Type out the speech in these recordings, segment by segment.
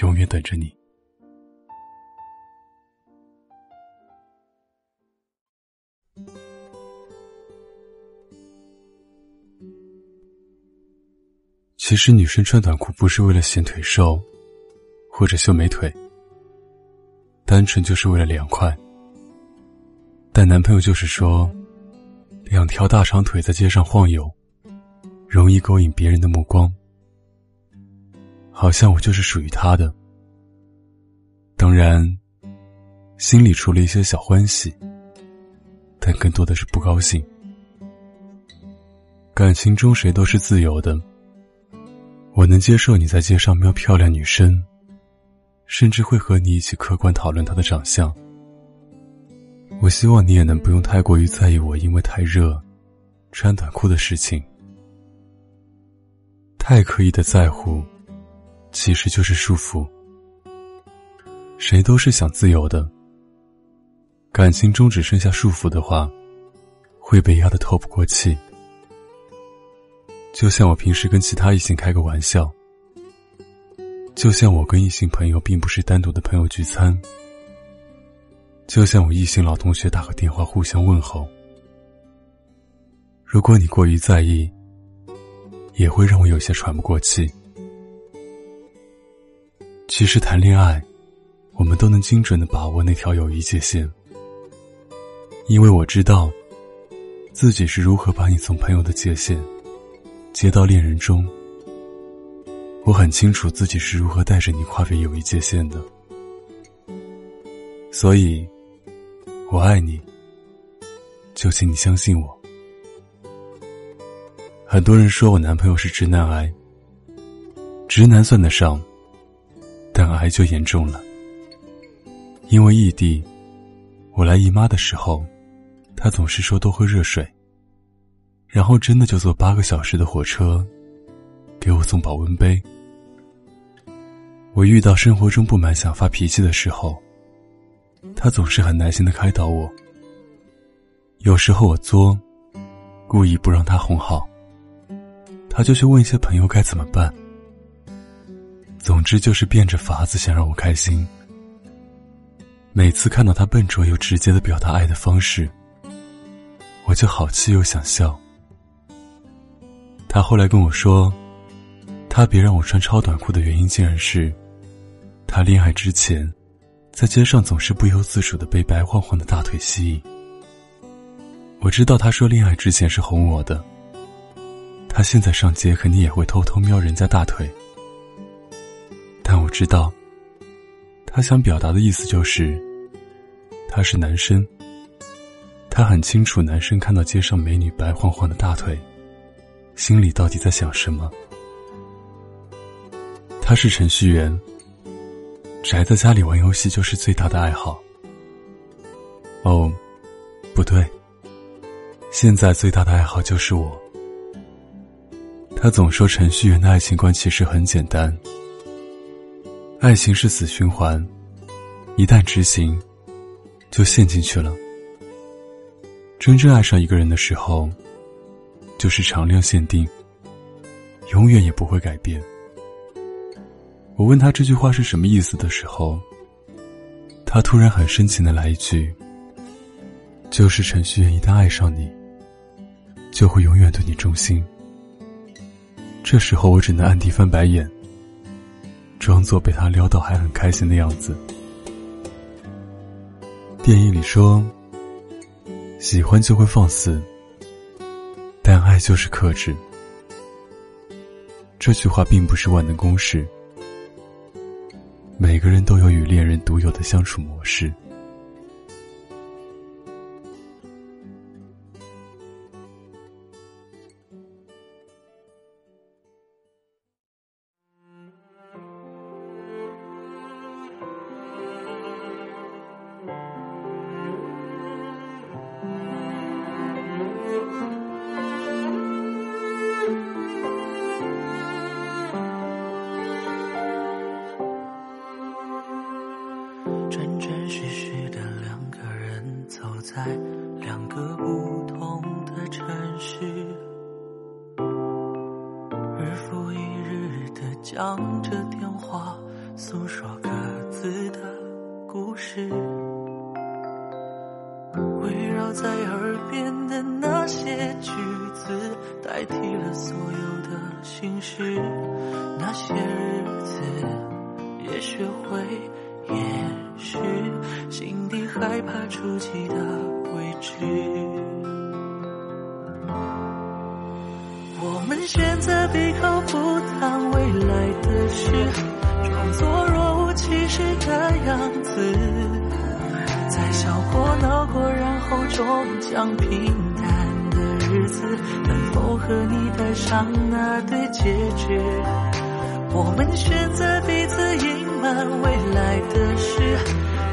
永远等着你。其实女生穿短裤不是为了显腿瘦，或者秀美腿，单纯就是为了凉快。但男朋友就是说，两条大长腿在街上晃悠，容易勾引别人的目光。好像我就是属于他的，当然，心里除了一些小欢喜，但更多的是不高兴。感情中谁都是自由的，我能接受你在街上瞄漂亮女生，甚至会和你一起客观讨论她的长相。我希望你也能不用太过于在意我因为太热，穿短裤的事情，太刻意的在乎。其实就是束缚。谁都是想自由的。感情中只剩下束缚的话，会被压得透不过气。就像我平时跟其他异性开个玩笑，就像我跟异性朋友并不是单独的朋友聚餐，就像我异性老同学打个电话互相问候。如果你过于在意，也会让我有些喘不过气。其实谈恋爱，我们都能精准的把握那条友谊界限，因为我知道，自己是如何把你从朋友的界限接到恋人中。我很清楚自己是如何带着你跨越友谊界限的，所以，我爱你，就请你相信我。很多人说我男朋友是直男癌，直男算得上。就严重了，因为异地，我来姨妈的时候，他总是说多喝热水，然后真的就坐八个小时的火车，给我送保温杯。我遇到生活中不满想发脾气的时候，他总是很耐心的开导我。有时候我作，故意不让他哄好，他就去问一些朋友该怎么办。总之就是变着法子想让我开心。每次看到他笨拙又直接的表达爱的方式，我就好气又想笑。他后来跟我说，他别让我穿超短裤的原因竟然是，他恋爱之前，在街上总是不由自主的被白晃晃的大腿吸引。我知道他说恋爱之前是哄我的，他现在上街肯定也会偷偷瞄人家大腿。知道，他想表达的意思就是，他是男生。他很清楚男生看到街上美女白晃晃的大腿，心里到底在想什么。他是程序员，宅在家里玩游戏就是最大的爱好。哦，不对，现在最大的爱好就是我。他总说程序员的爱情观其实很简单。爱情是死循环，一旦执行，就陷进去了。真正爱上一个人的时候，就是常量限定，永远也不会改变。我问他这句话是什么意思的时候，他突然很深情的来一句：“就是程序员一旦爱上你，就会永远对你忠心。”这时候我只能暗地翻白眼。装作被他撩到还很开心的样子。电影里说：“喜欢就会放肆，但爱就是克制。”这句话并不是万能公式，每个人都有与恋人独有的相处模式。日复一日的讲着电话，诉说各自的故事，围绕在耳边的那些句子，代替了所有的心事，那些日子也学会。也是心底害怕触及的位置。选择闭口不谈未来的事，装作若无其事的样子，在笑过、闹过，然后终将平淡的日子，能否和你带上那对戒指？我们选择彼此隐瞒未来的事，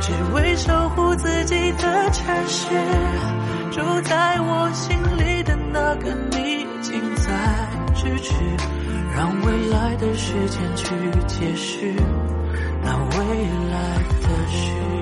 只为守护自己的城市。住在我心里的那个你，近在支持，让未来的时间去解释那未来的事。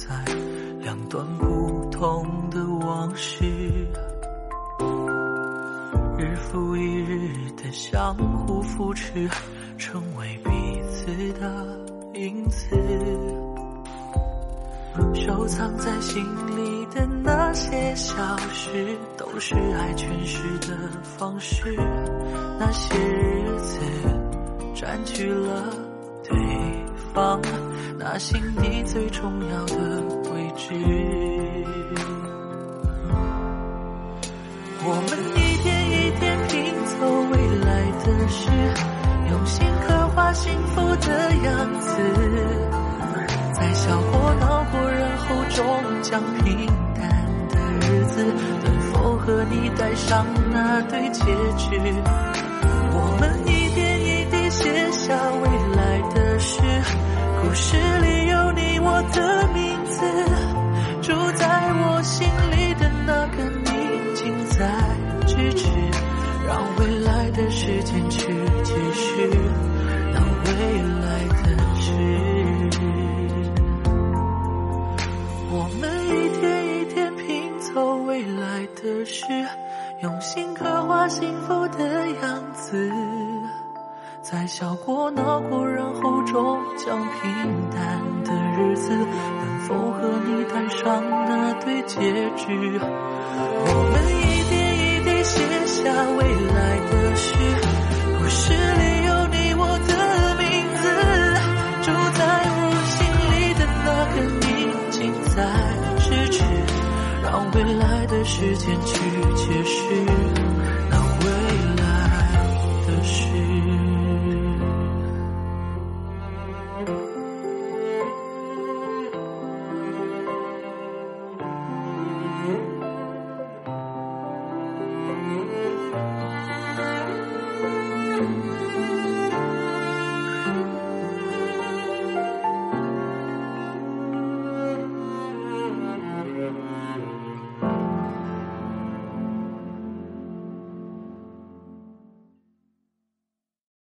在两段不同的往事，日复一日的相互扶持，成为彼此的影子。收藏在心里的那些小事，都是爱诠释的方式。那些日子占据了对方那心底最重要的。位置，我们一天一天拼凑未来的事，用心刻画幸福的样子，在笑过、闹过，然后终将平淡的日子，能否和你戴上那对戒指？我们一笑过、闹过，然后终将平淡的日子。能否和你戴上那对戒指？我们一点一滴写下未来的诗，故事里有你我的名字。住在我心里的那个你，近在咫尺，让未来的时间去解释。